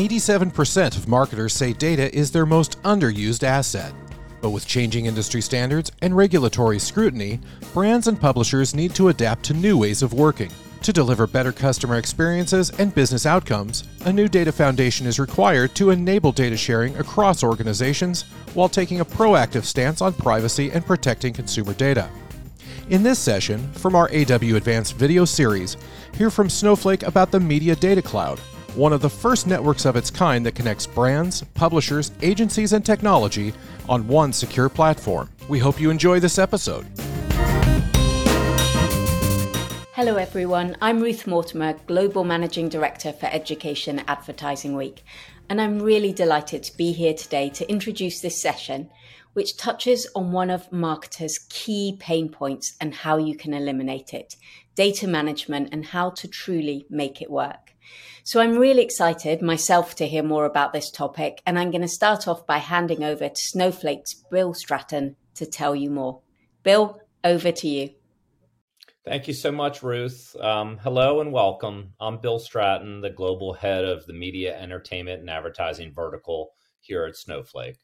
87% of marketers say data is their most underused asset. But with changing industry standards and regulatory scrutiny, brands and publishers need to adapt to new ways of working. To deliver better customer experiences and business outcomes, a new data foundation is required to enable data sharing across organizations while taking a proactive stance on privacy and protecting consumer data. In this session, from our AW Advanced video series, hear from Snowflake about the Media Data Cloud, one of the first networks of its kind that connects brands, publishers, agencies, and technology on one secure platform. We hope you enjoy this episode. Hello, everyone. I'm Ruth Mortimer, Global Managing Director for Education Advertising Week, and I'm really delighted to be here today to introduce this session, which touches on one of marketers' key pain points and how you can eliminate it data management and how to truly make it work. So I'm really excited myself to hear more about this topic, and I'm going to start off by handing over to Snowflake's Bill Stratton to tell you more. Bill, over to you. Thank you so much, Ruth. Um, hello and welcome. I'm Bill Stratton, the global head of the media, entertainment, and advertising vertical here at Snowflake.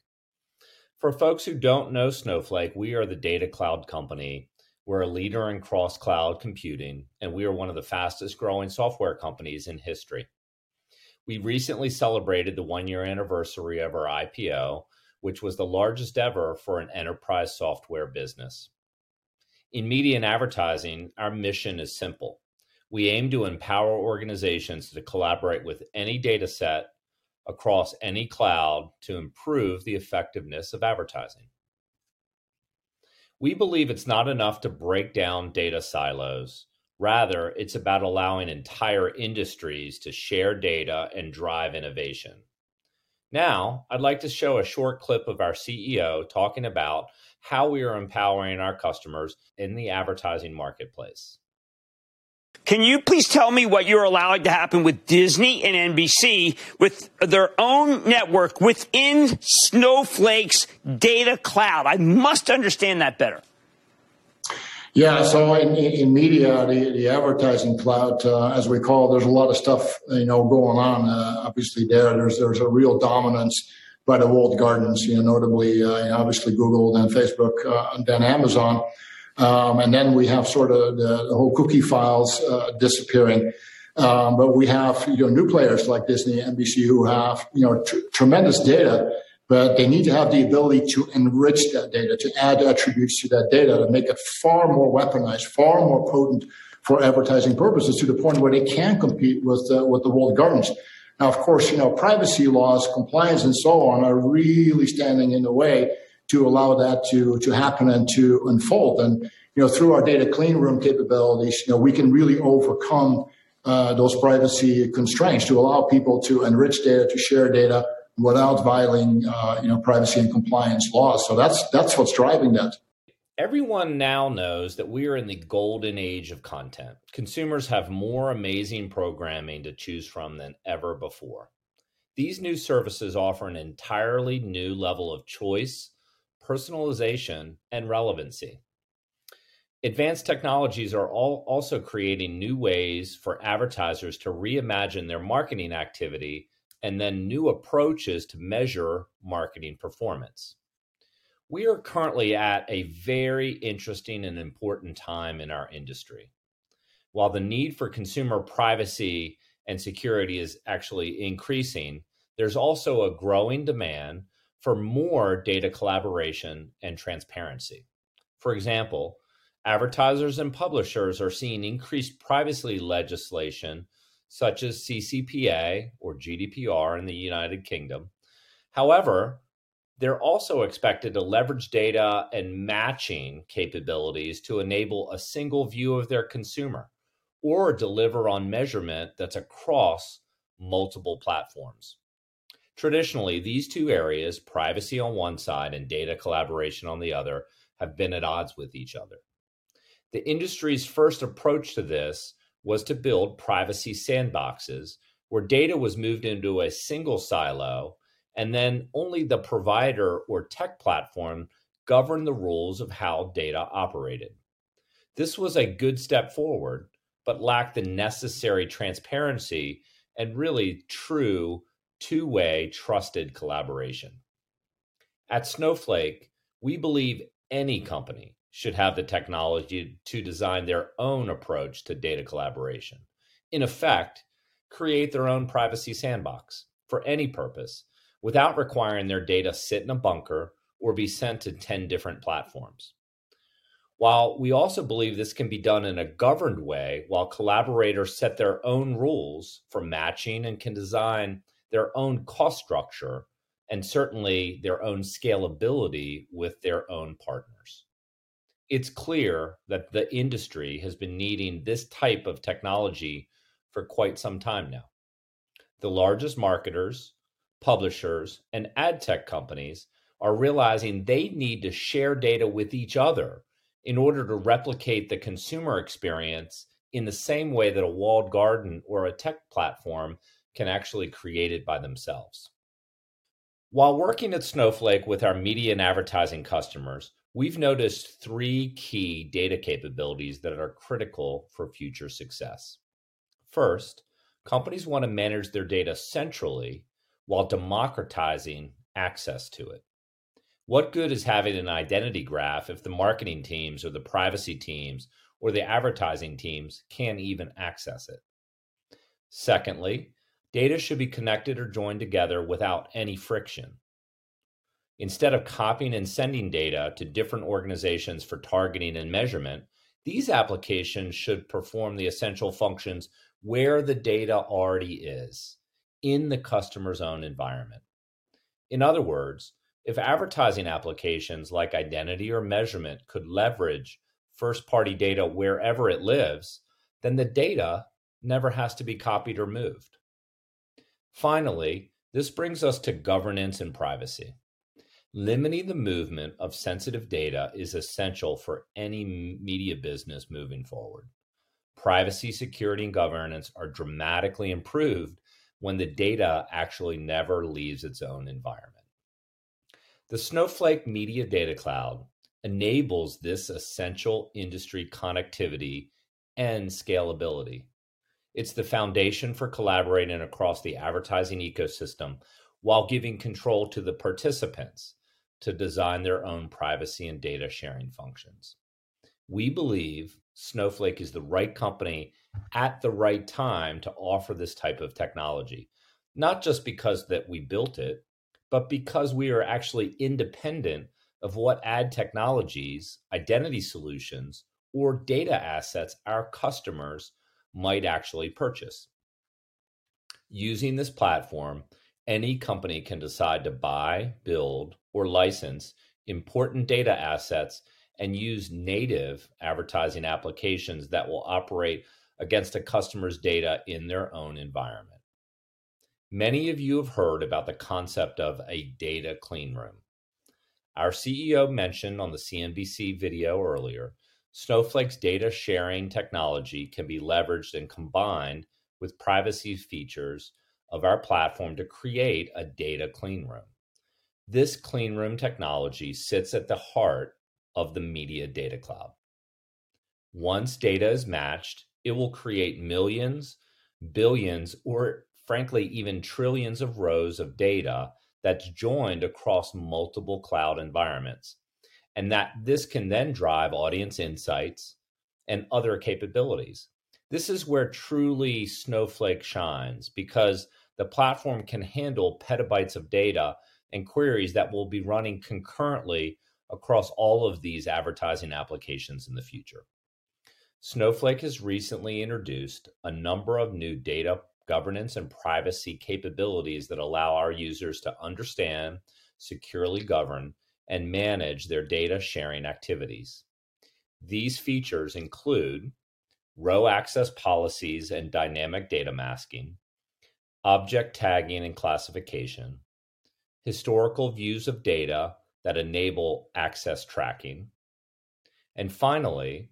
For folks who don't know Snowflake, we are the data cloud company we're a leader in cross cloud computing, and we are one of the fastest growing software companies in history. We recently celebrated the one year anniversary of our IPO, which was the largest ever for an enterprise software business. In media and advertising, our mission is simple. We aim to empower organizations to collaborate with any data set across any cloud to improve the effectiveness of advertising. We believe it's not enough to break down data silos. Rather, it's about allowing entire industries to share data and drive innovation. Now, I'd like to show a short clip of our CEO talking about how we are empowering our customers in the advertising marketplace. Can you please tell me what you're allowing to happen with Disney and NBC with their own network within Snowflake's data cloud? I must understand that better. Yeah, so in, in media, the, the advertising cloud, uh, as we call, it, there's a lot of stuff you know going on. Uh, obviously, there there's there's a real dominance by the walled gardens. You know, notably, uh, obviously Google, then Facebook, uh, and then Amazon. Um, and then we have sort of the, the whole cookie files uh, disappearing. Um, but we have you know new players like Disney, NBC, who have you know tr- tremendous data, but they need to have the ability to enrich that data, to add attributes to that data, to make it far more weaponized, far more potent for advertising purposes, to the point where they can compete with uh, with the walled gardens. Now, of course, you know privacy laws, compliance, and so on are really standing in the way to allow that to to happen and to unfold. And you know, through our data clean room capabilities, you know, we can really overcome uh, those privacy constraints to allow people to enrich data, to share data without violating, uh, you know, privacy and compliance laws. So that's that's what's driving that. Everyone now knows that we are in the golden age of content. Consumers have more amazing programming to choose from than ever before. These new services offer an entirely new level of choice personalization, and relevancy. Advanced technologies are all also creating new ways for advertisers to reimagine their marketing activity and then new approaches to measure marketing performance. We are currently at a very interesting and important time in our industry. While the need for consumer privacy and security is actually increasing, there's also a growing demand for more data collaboration and transparency. For example, advertisers and publishers are seeing increased privacy legislation such as CCPA or GDPR in the United Kingdom. However, they're also expected to leverage data and matching capabilities to enable a single view of their consumer or deliver on measurement that's across multiple platforms. Traditionally, these two areas, privacy on one side and data collaboration on the other, have been at odds with each other. The industry's first approach to this was to build privacy sandboxes where data was moved into a single silo and then only the provider or tech platform governed the rules of how data operated. This was a good step forward, but lacked the necessary transparency and really true two way trusted collaboration. At Snowflake, we believe any company should have the technology to design their own approach to data collaboration. In effect, create their own privacy sandbox for any purpose without requiring their data sit in a bunker or be sent to 10 different platforms. While we also believe this can be done in a governed way, while collaborators set their own rules for matching and can design their own cost structure and certainly their own scalability with their own partners. It's clear that the industry has been needing this type of technology for quite some time now. The largest marketers, publishers, and ad tech companies are realizing they need to share data with each other in order to replicate the consumer experience in the same way that a walled garden or a tech platform can actually create it by themselves. While working at Snowflake with our media and advertising customers, we've noticed three key data capabilities that are critical for future success. First, companies want to manage their data centrally while democratizing access to it. What good is having an identity graph if the marketing teams or the privacy teams or the advertising teams can't even access it? Secondly, data should be connected or joined together without any friction. Instead of copying and sending data to different organizations for targeting and measurement, these applications should perform the essential functions where the data already is in the customer's own environment. In other words, if advertising applications like identity or measurement could leverage first party data wherever it lives, then the data never has to be copied or moved. Finally, this brings us to governance and privacy. Limiting the movement of sensitive data is essential for any media business moving forward. Privacy, security, and governance are dramatically improved when the data actually never leaves its own environment. The Snowflake Media Data Cloud enables this essential industry connectivity and scalability. It's the foundation for collaborating across the advertising ecosystem while giving control to the participants to design their own privacy and data sharing functions. We believe Snowflake is the right company at the right time to offer this type of technology, not just because that we built it, but because we are actually independent of what ad technologies, identity solutions, or data assets our customers might actually purchase. Using this platform, any company can decide to buy, build, or license important data assets and use native advertising applications that will operate against a customer's data in their own environment. Many of you have heard about the concept of a data clean room. Our CEO mentioned on the CNBC video earlier, Snowflake's data sharing technology can be leveraged and combined with privacy features of our platform to create a data clean room. This clean room technology sits at the heart of the Media Data Cloud. Once data is matched, it will create millions, billions, or frankly, even trillions of rows of data that's joined across multiple cloud environments. And that this can then drive audience insights and other capabilities. This is where truly Snowflake shines because the platform can handle petabytes of data and queries that will be running concurrently across all of these advertising applications in the future. Snowflake has recently introduced a number of new data governance and privacy capabilities that allow our users to understand, securely govern, and manage their data sharing activities. These features include row access policies and dynamic data masking, object tagging and classification, historical views of data that enable access tracking, and finally,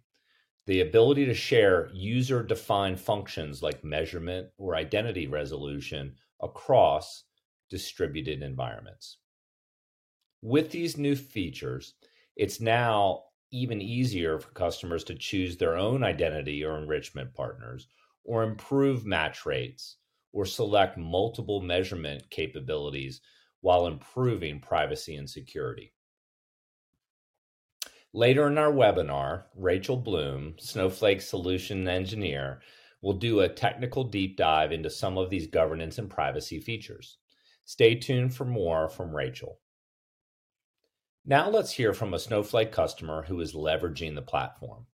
the ability to share user defined functions like measurement or identity resolution across distributed environments. With these new features, it's now even easier for customers to choose their own identity or enrichment partners, or improve match rates, or select multiple measurement capabilities while improving privacy and security. Later in our webinar, Rachel Bloom, Snowflake Solution Engineer, will do a technical deep dive into some of these governance and privacy features. Stay tuned for more from Rachel. Now let's hear from a Snowflake customer who is leveraging the platform.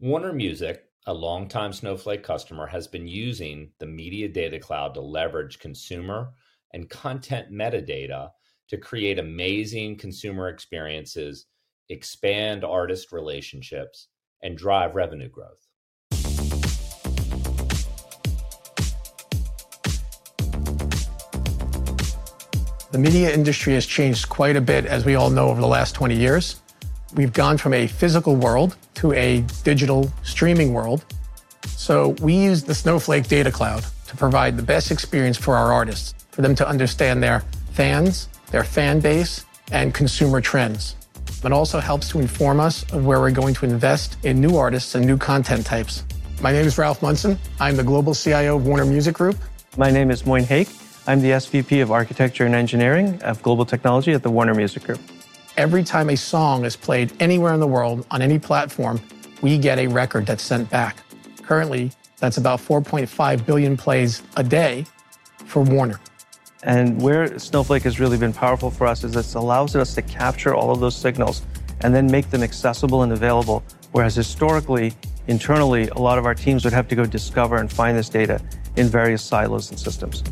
Warner Music, a longtime Snowflake customer, has been using the Media Data Cloud to leverage consumer and content metadata to create amazing consumer experiences expand artist relationships, and drive revenue growth. The media industry has changed quite a bit, as we all know, over the last 20 years. We've gone from a physical world to a digital streaming world. So we use the Snowflake Data Cloud to provide the best experience for our artists, for them to understand their fans, their fan base, and consumer trends but also helps to inform us of where we're going to invest in new artists and new content types. My name is Ralph Munson. I'm the Global CIO of Warner Music Group. My name is Moin Hake. I'm the SVP of Architecture and Engineering of Global Technology at the Warner Music Group. Every time a song is played anywhere in the world on any platform, we get a record that's sent back. Currently, that's about 4.5 billion plays a day for Warner. And where Snowflake has really been powerful for us is it allows us to capture all of those signals and then make them accessible and available. Whereas historically, internally, a lot of our teams would have to go discover and find this data in various silos and systems.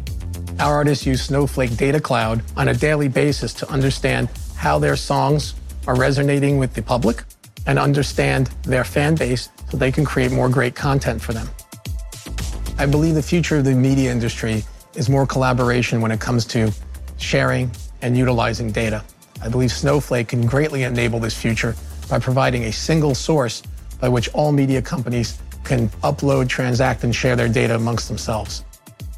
Our artists use Snowflake Data Cloud on a daily basis to understand how their songs are resonating with the public and understand their fan base so they can create more great content for them. I believe the future of the media industry is more collaboration when it comes to sharing and utilizing data. I believe Snowflake can greatly enable this future by providing a single source by which all media companies can upload, transact, and share their data amongst themselves.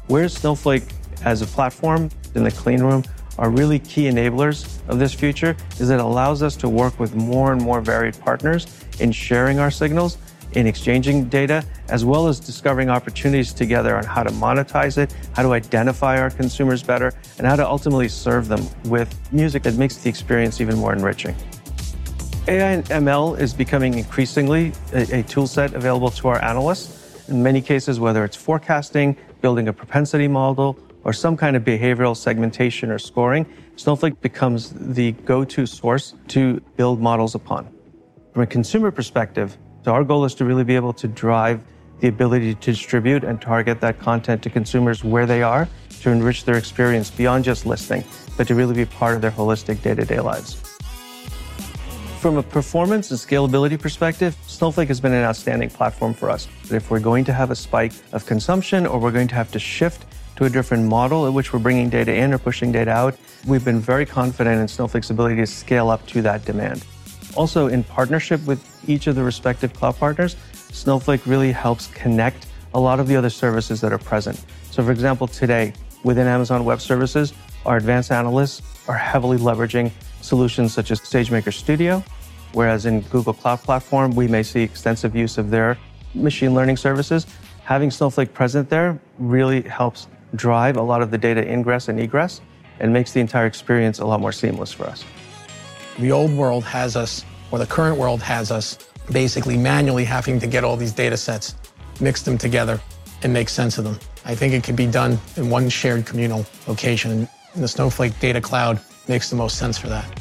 Where Snowflake as a platform in the clean room are really key enablers of this future is it allows us to work with more and more varied partners in sharing our signals in exchanging data, as well as discovering opportunities together on how to monetize it, how to identify our consumers better, and how to ultimately serve them with music that makes the experience even more enriching. AI and ML is becoming increasingly a, a tool set available to our analysts. In many cases, whether it's forecasting, building a propensity model, or some kind of behavioral segmentation or scoring, Snowflake becomes the go to source to build models upon. From a consumer perspective, so our goal is to really be able to drive the ability to distribute and target that content to consumers where they are to enrich their experience beyond just listening, but to really be part of their holistic day-to-day lives. From a performance and scalability perspective, Snowflake has been an outstanding platform for us. If we're going to have a spike of consumption or we're going to have to shift to a different model at which we're bringing data in or pushing data out, we've been very confident in Snowflake's ability to scale up to that demand. Also, in partnership with each of the respective cloud partners, Snowflake really helps connect a lot of the other services that are present. So, for example, today within Amazon Web Services, our advanced analysts are heavily leveraging solutions such as SageMaker Studio, whereas in Google Cloud Platform, we may see extensive use of their machine learning services. Having Snowflake present there really helps drive a lot of the data ingress and egress and makes the entire experience a lot more seamless for us. The old world has us, or the current world has us, basically manually having to get all these data sets, mix them together, and make sense of them. I think it could be done in one shared communal location. And the Snowflake Data Cloud makes the most sense for that.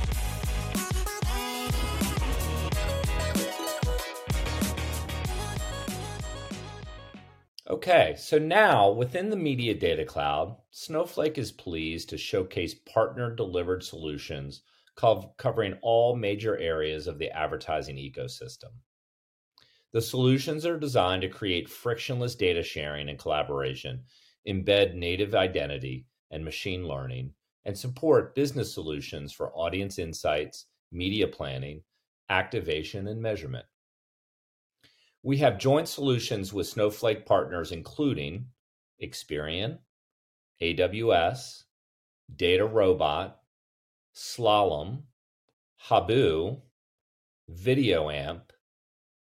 Okay, so now within the Media Data Cloud, Snowflake is pleased to showcase partner delivered solutions covering all major areas of the advertising ecosystem. The solutions are designed to create frictionless data sharing and collaboration, embed native identity and machine learning, and support business solutions for audience insights, media planning, activation, and measurement. We have joint solutions with Snowflake partners, including Experian, AWS, DataRobot, Slalom, Habu, VideoAmp,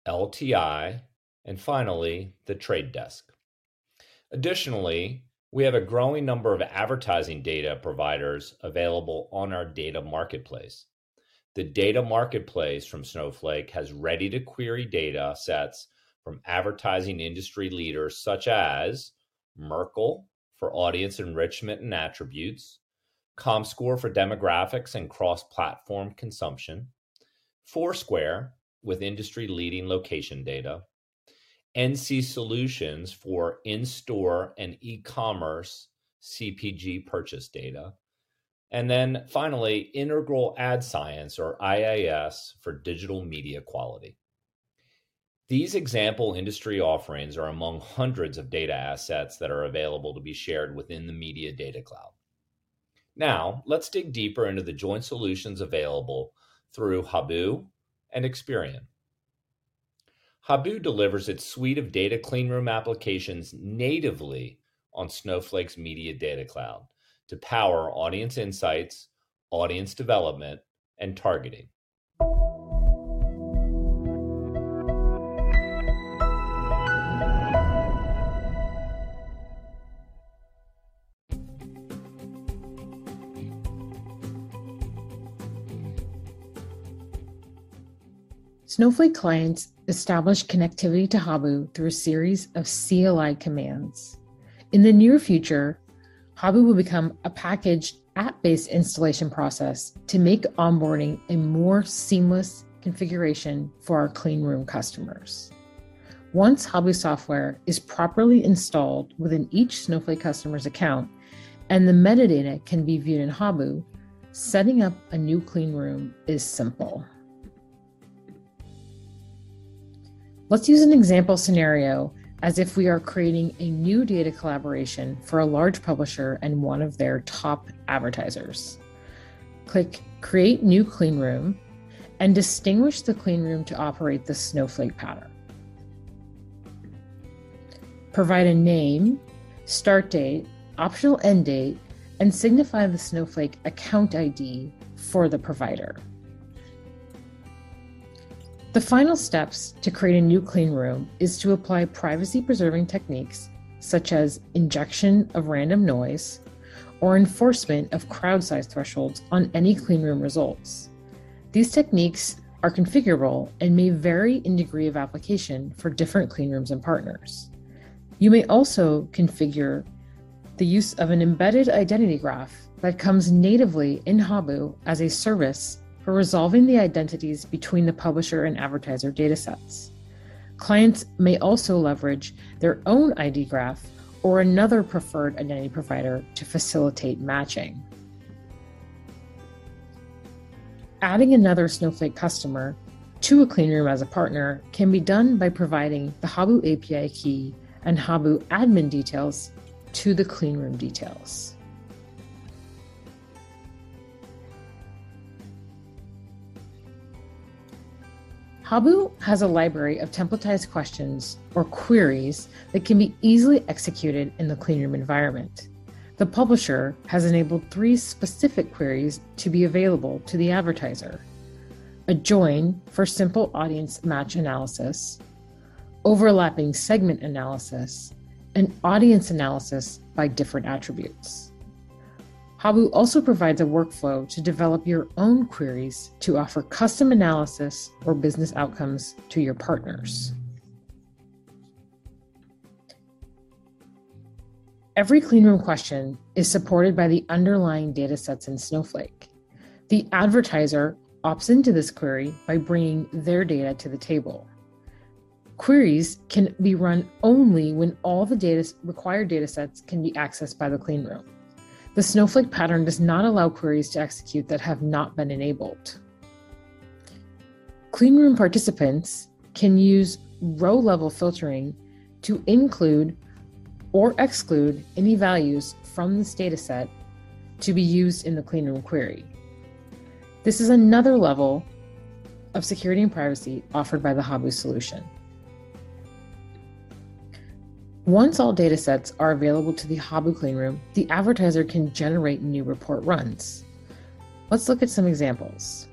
LTI, and finally, the Trade Desk. Additionally, we have a growing number of advertising data providers available on our data marketplace. The data marketplace from Snowflake has ready to query data sets from advertising industry leaders such as Merkle for audience enrichment and attributes, ComScore for demographics and cross platform consumption, Foursquare with industry leading location data, NC Solutions for in store and e commerce CPG purchase data, and then finally, Integral Ad Science or IAS for digital media quality. These example industry offerings are among hundreds of data assets that are available to be shared within the Media Data Cloud. Now, let's dig deeper into the joint solutions available through Habu and Experian. Habu delivers its suite of data cleanroom applications natively on Snowflake's Media Data Cloud to power audience insights, audience development, and targeting. Snowflake clients establish connectivity to Habu through a series of CLI commands. In the near future, Habu will become a packaged app based installation process to make onboarding a more seamless configuration for our cleanroom customers. Once Habu software is properly installed within each Snowflake customer's account and the metadata can be viewed in Habu, setting up a new cleanroom is simple. Let's use an example scenario as if we are creating a new data collaboration for a large publisher and one of their top advertisers. Click Create New Cleanroom and distinguish the cleanroom to operate the snowflake pattern. Provide a name, start date, optional end date, and signify the Snowflake account ID for the provider. The final steps to create a new clean room is to apply privacy preserving techniques such as injection of random noise or enforcement of crowd size thresholds on any clean room results. These techniques are configurable and may vary in degree of application for different clean rooms and partners. You may also configure the use of an embedded identity graph that comes natively in Habu as a service for resolving the identities between the publisher and advertiser datasets. Clients may also leverage their own ID graph or another preferred identity provider to facilitate matching. Adding another Snowflake customer to a cleanroom as a partner can be done by providing the Habu API key and Habu admin details to the cleanroom details. Habu has a library of templatized questions or queries that can be easily executed in the cleanroom environment. The publisher has enabled three specific queries to be available to the advertiser a join for simple audience match analysis, overlapping segment analysis, and audience analysis by different attributes. Habu also provides a workflow to develop your own queries to offer custom analysis or business outcomes to your partners. Every cleanroom question is supported by the underlying datasets in Snowflake. The advertiser opts into this query by bringing their data to the table. Queries can be run only when all the data, required datasets can be accessed by the cleanroom. The snowflake pattern does not allow queries to execute that have not been enabled. Cleanroom participants can use row level filtering to include or exclude any values from this dataset to be used in the cleanroom query. This is another level of security and privacy offered by the Habu solution. Once all datasets are available to the Habu Cleanroom, the advertiser can generate new report runs. Let's look at some examples.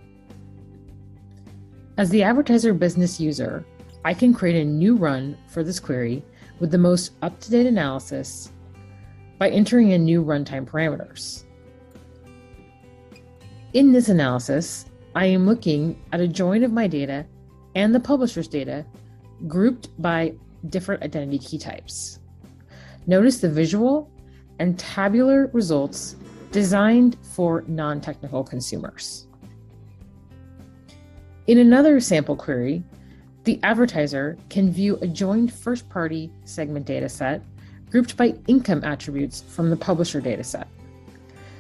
As the advertiser business user, I can create a new run for this query with the most up to date analysis by entering in new runtime parameters. In this analysis, I am looking at a join of my data and the publisher's data grouped by different identity key types. Notice the visual and tabular results designed for non technical consumers. In another sample query, the advertiser can view a joined first party segment dataset grouped by income attributes from the publisher dataset.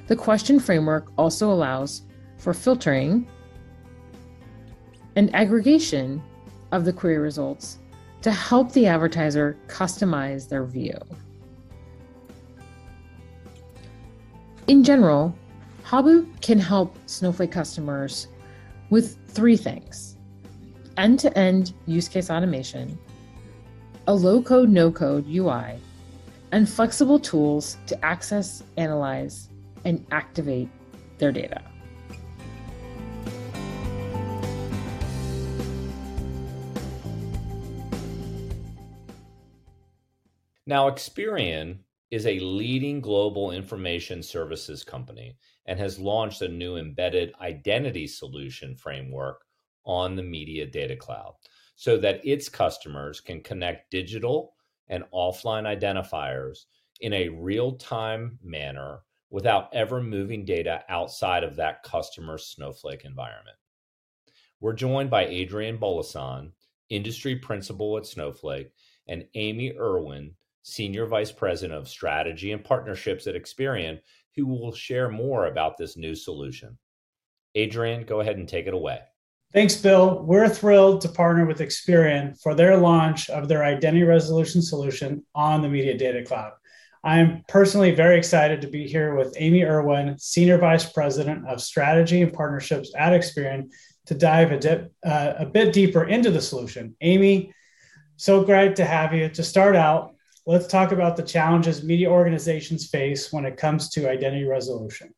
The question framework also allows for filtering and aggregation of the query results to help the advertiser customize their view. In general, Habu can help Snowflake customers with three things end to end use case automation, a low code, no code UI, and flexible tools to access, analyze, and activate their data. Now, Experian is a leading global information services company and has launched a new embedded identity solution framework on the Media Data Cloud so that its customers can connect digital and offline identifiers in a real time manner without ever moving data outside of that customer Snowflake environment. We're joined by Adrian Bolasan, industry principal at Snowflake, and Amy Irwin, Senior Vice President of Strategy and Partnerships at Experian, who will share more about this new solution. Adrian, go ahead and take it away. Thanks, Bill. We're thrilled to partner with Experian for their launch of their identity resolution solution on the Media Data Cloud. I am personally very excited to be here with Amy Irwin, Senior Vice President of Strategy and Partnerships at Experian, to dive a, dip, uh, a bit deeper into the solution. Amy, so great to have you. To start out, let's talk about the challenges media organizations face when it comes to identity resolution.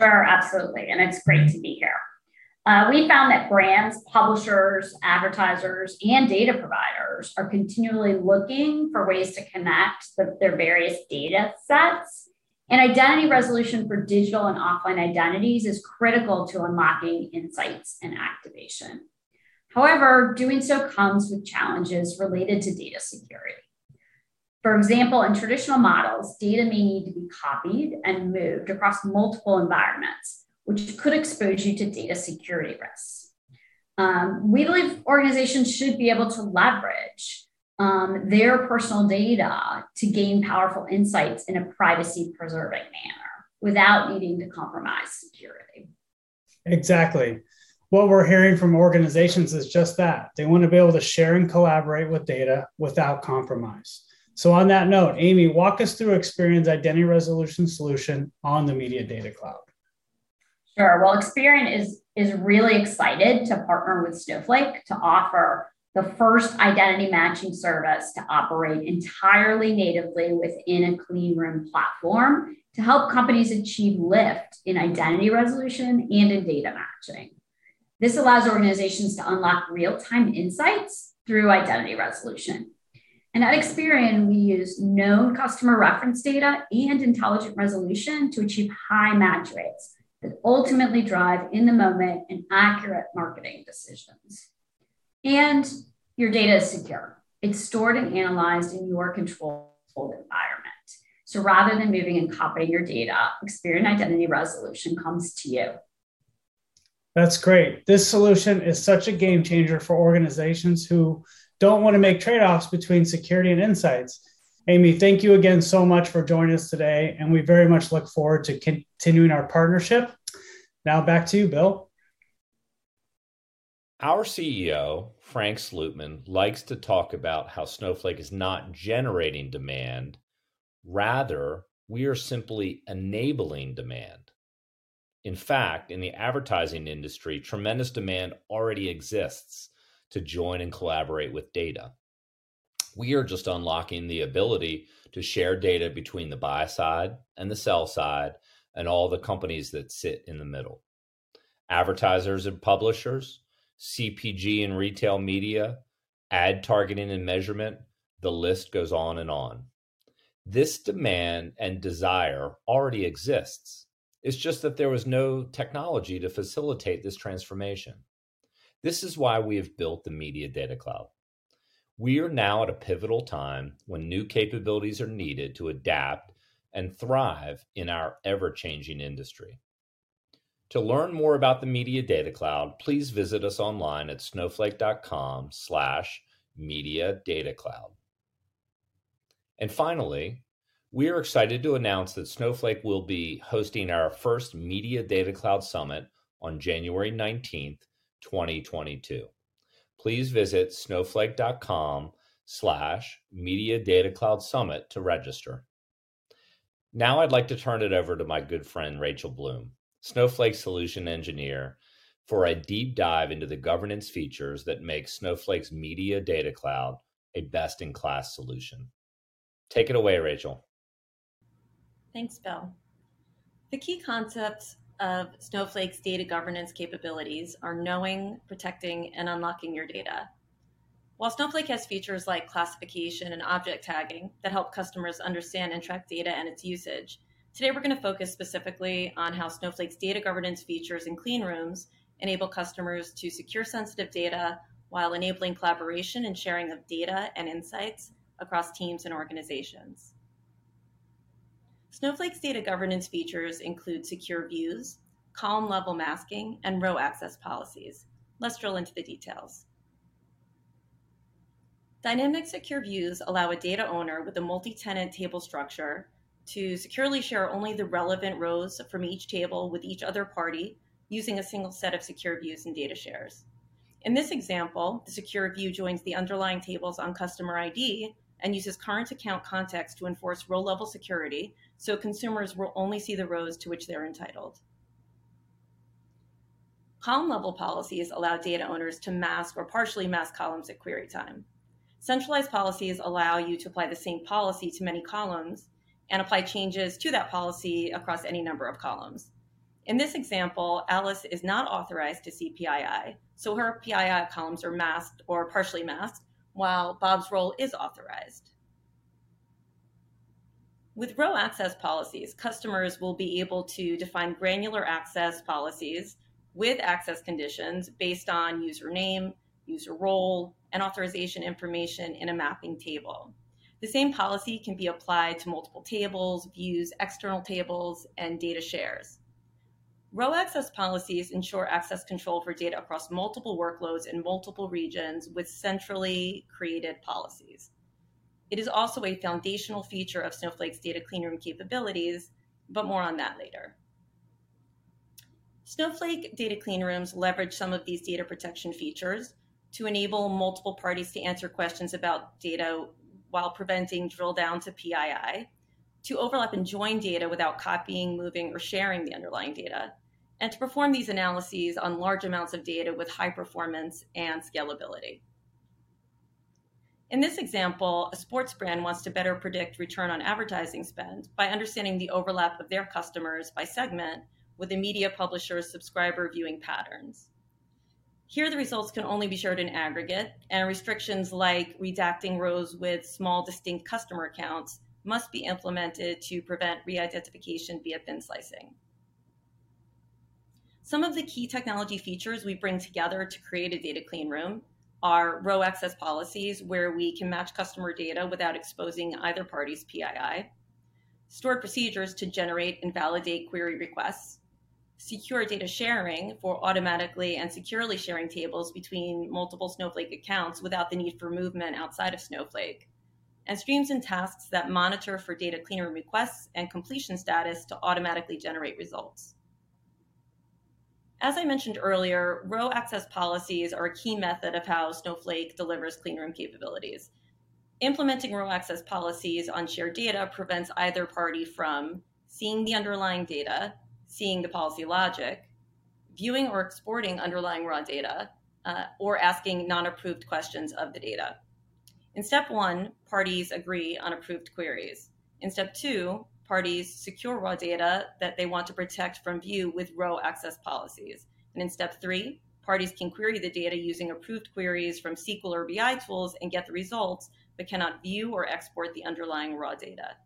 Sure, absolutely. And it's great to be here. Uh, we found that brands, publishers, advertisers, and data providers are continually looking for ways to connect the, their various data sets. And identity resolution for digital and offline identities is critical to unlocking insights and activation. However, doing so comes with challenges related to data security. For example, in traditional models, data may need to be copied and moved across multiple environments, which could expose you to data security risks. Um, we believe organizations should be able to leverage um, their personal data to gain powerful insights in a privacy preserving manner without needing to compromise security. Exactly. What we're hearing from organizations is just that. They want to be able to share and collaborate with data without compromise. So, on that note, Amy, walk us through Experian's identity resolution solution on the Media Data Cloud. Sure. Well, Experian is, is really excited to partner with Snowflake to offer the first identity matching service to operate entirely natively within a clean room platform to help companies achieve lift in identity resolution and in data matching. This allows organizations to unlock real time insights through identity resolution. And at Experian, we use known customer reference data and intelligent resolution to achieve high match rates that ultimately drive in the moment and accurate marketing decisions. And your data is secure. It's stored and analyzed in your controlled environment. So rather than moving and copying your data, Experian Identity Resolution comes to you. That's great. This solution is such a game changer for organizations who don't want to make trade offs between security and insights. Amy, thank you again so much for joining us today. And we very much look forward to continuing our partnership. Now back to you, Bill. Our CEO, Frank Slootman, likes to talk about how Snowflake is not generating demand. Rather, we are simply enabling demand. In fact, in the advertising industry, tremendous demand already exists to join and collaborate with data. We are just unlocking the ability to share data between the buy side and the sell side and all the companies that sit in the middle. Advertisers and publishers, CPG and retail media, ad targeting and measurement, the list goes on and on. This demand and desire already exists. It's just that there was no technology to facilitate this transformation. This is why we have built the Media Data Cloud. We are now at a pivotal time when new capabilities are needed to adapt and thrive in our ever changing industry. To learn more about the Media Data Cloud, please visit us online at snowflake.com slash media data cloud. And finally, we are excited to announce that Snowflake will be hosting our first Media Data Cloud Summit on January 19th, 2022. Please visit snowflake.com slash media data cloud summit to register. Now I'd like to turn it over to my good friend Rachel Bloom. Snowflake Solution Engineer, for a deep dive into the governance features that make Snowflake's Media Data Cloud a best in class solution. Take it away, Rachel. Thanks, Bill. The key concepts of Snowflake's data governance capabilities are knowing, protecting, and unlocking your data. While Snowflake has features like classification and object tagging that help customers understand and track data and its usage, Today, we're going to focus specifically on how Snowflake's data governance features in clean rooms enable customers to secure sensitive data while enabling collaboration and sharing of data and insights across teams and organizations. Snowflake's data governance features include secure views, column level masking, and row access policies. Let's drill into the details. Dynamic secure views allow a data owner with a multi tenant table structure to securely share only the relevant rows from each table with each other party using a single set of secure views and data shares. In this example, the secure view joins the underlying tables on customer ID and uses current account context to enforce row level security so consumers will only see the rows to which they're entitled. Column level policies allow data owners to mask or partially mask columns at query time. Centralized policies allow you to apply the same policy to many columns and apply changes to that policy across any number of columns. In this example, Alice is not authorized to see PII, so her PII columns are masked or partially masked, while Bob's role is authorized. With row access policies, customers will be able to define granular access policies with access conditions based on username, user role, and authorization information in a mapping table. The same policy can be applied to multiple tables, views, external tables, and data shares. Row access policies ensure access control for data across multiple workloads in multiple regions with centrally created policies. It is also a foundational feature of Snowflake's data cleanroom capabilities, but more on that later. Snowflake data cleanrooms leverage some of these data protection features to enable multiple parties to answer questions about data while preventing drill down to PII, to overlap and join data without copying, moving, or sharing the underlying data, and to perform these analyses on large amounts of data with high performance and scalability. In this example, a sports brand wants to better predict return on advertising spend by understanding the overlap of their customers by segment with the media publisher's subscriber viewing patterns. Here, the results can only be shared in aggregate, and restrictions like redacting rows with small distinct customer accounts must be implemented to prevent re identification via bin slicing. Some of the key technology features we bring together to create a data clean room are row access policies, where we can match customer data without exposing either party's PII, stored procedures to generate and validate query requests, secure data sharing for automatically and securely sharing tables between multiple Snowflake accounts without the need for movement outside of Snowflake, and streams and tasks that monitor for data cleanroom requests and completion status to automatically generate results. As I mentioned earlier, row access policies are a key method of how Snowflake delivers cleanroom capabilities. Implementing row access policies on shared data prevents either party from seeing the underlying data, seeing the policy logic, viewing or exporting underlying raw data, uh, or asking non approved questions of the data. In step one, parties agree on approved queries. In step two, parties secure raw data that they want to protect from view with row access policies. And in step three, parties can query the data using approved queries from SQL or BI tools and get the results, but cannot view or export the underlying raw data.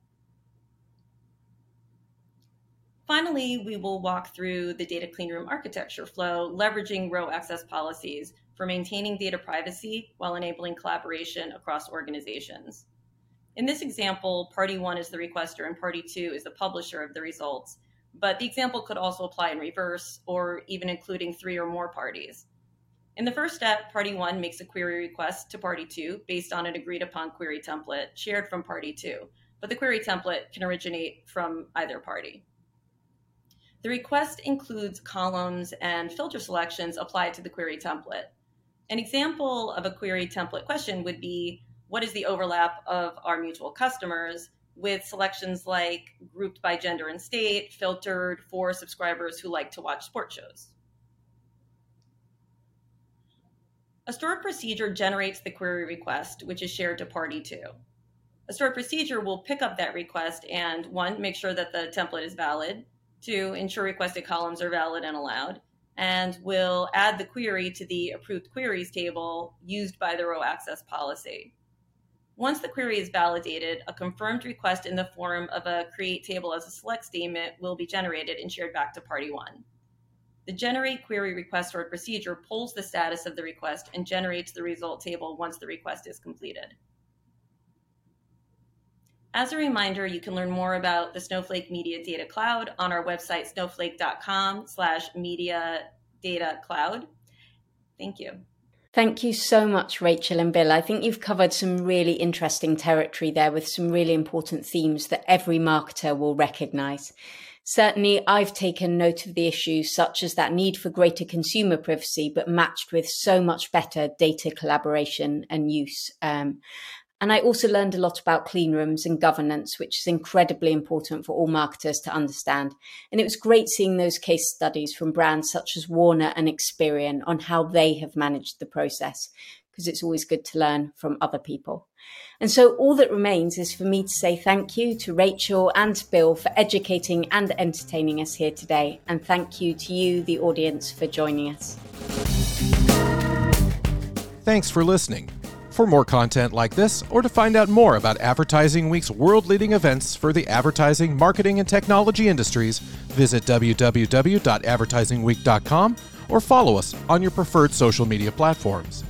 Finally, we will walk through the data cleanroom architecture flow, leveraging row access policies for maintaining data privacy while enabling collaboration across organizations. In this example, party one is the requester and party two is the publisher of the results, but the example could also apply in reverse or even including three or more parties. In the first step, party one makes a query request to party two based on an agreed upon query template shared from party two, but the query template can originate from either party. The request includes columns and filter selections applied to the query template. An example of a query template question would be what is the overlap of our mutual customers with selections like grouped by gender and state, filtered for subscribers who like to watch sports shows. A stored procedure generates the query request, which is shared to party two. A stored procedure will pick up that request and one, make sure that the template is valid, two, ensure requested columns are valid and allowed, and will add the query to the approved queries table used by the row access policy. Once the query is validated, a confirmed request in the form of a create table as a select statement will be generated and shared back to party one. The generate query request stored procedure pulls the status of the request and generates the result table once the request is completed. As a reminder, you can learn more about the Snowflake Media Data Cloud on our website, snowflake.com slash media data cloud. Thank you. Thank you so much, Rachel and Bill. I think you've covered some really interesting territory there with some really important themes that every marketer will recognize. Certainly, I've taken note of the issues such as that need for greater consumer privacy, but matched with so much better data collaboration and use. Um, and I also learned a lot about clean rooms and governance, which is incredibly important for all marketers to understand. And it was great seeing those case studies from brands such as Warner and Experian on how they have managed the process, because it's always good to learn from other people. And so all that remains is for me to say thank you to Rachel and Bill for educating and entertaining us here today. And thank you to you, the audience, for joining us. Thanks for listening. For more content like this, or to find out more about Advertising Week's world leading events for the advertising, marketing, and technology industries, visit www.advertisingweek.com or follow us on your preferred social media platforms.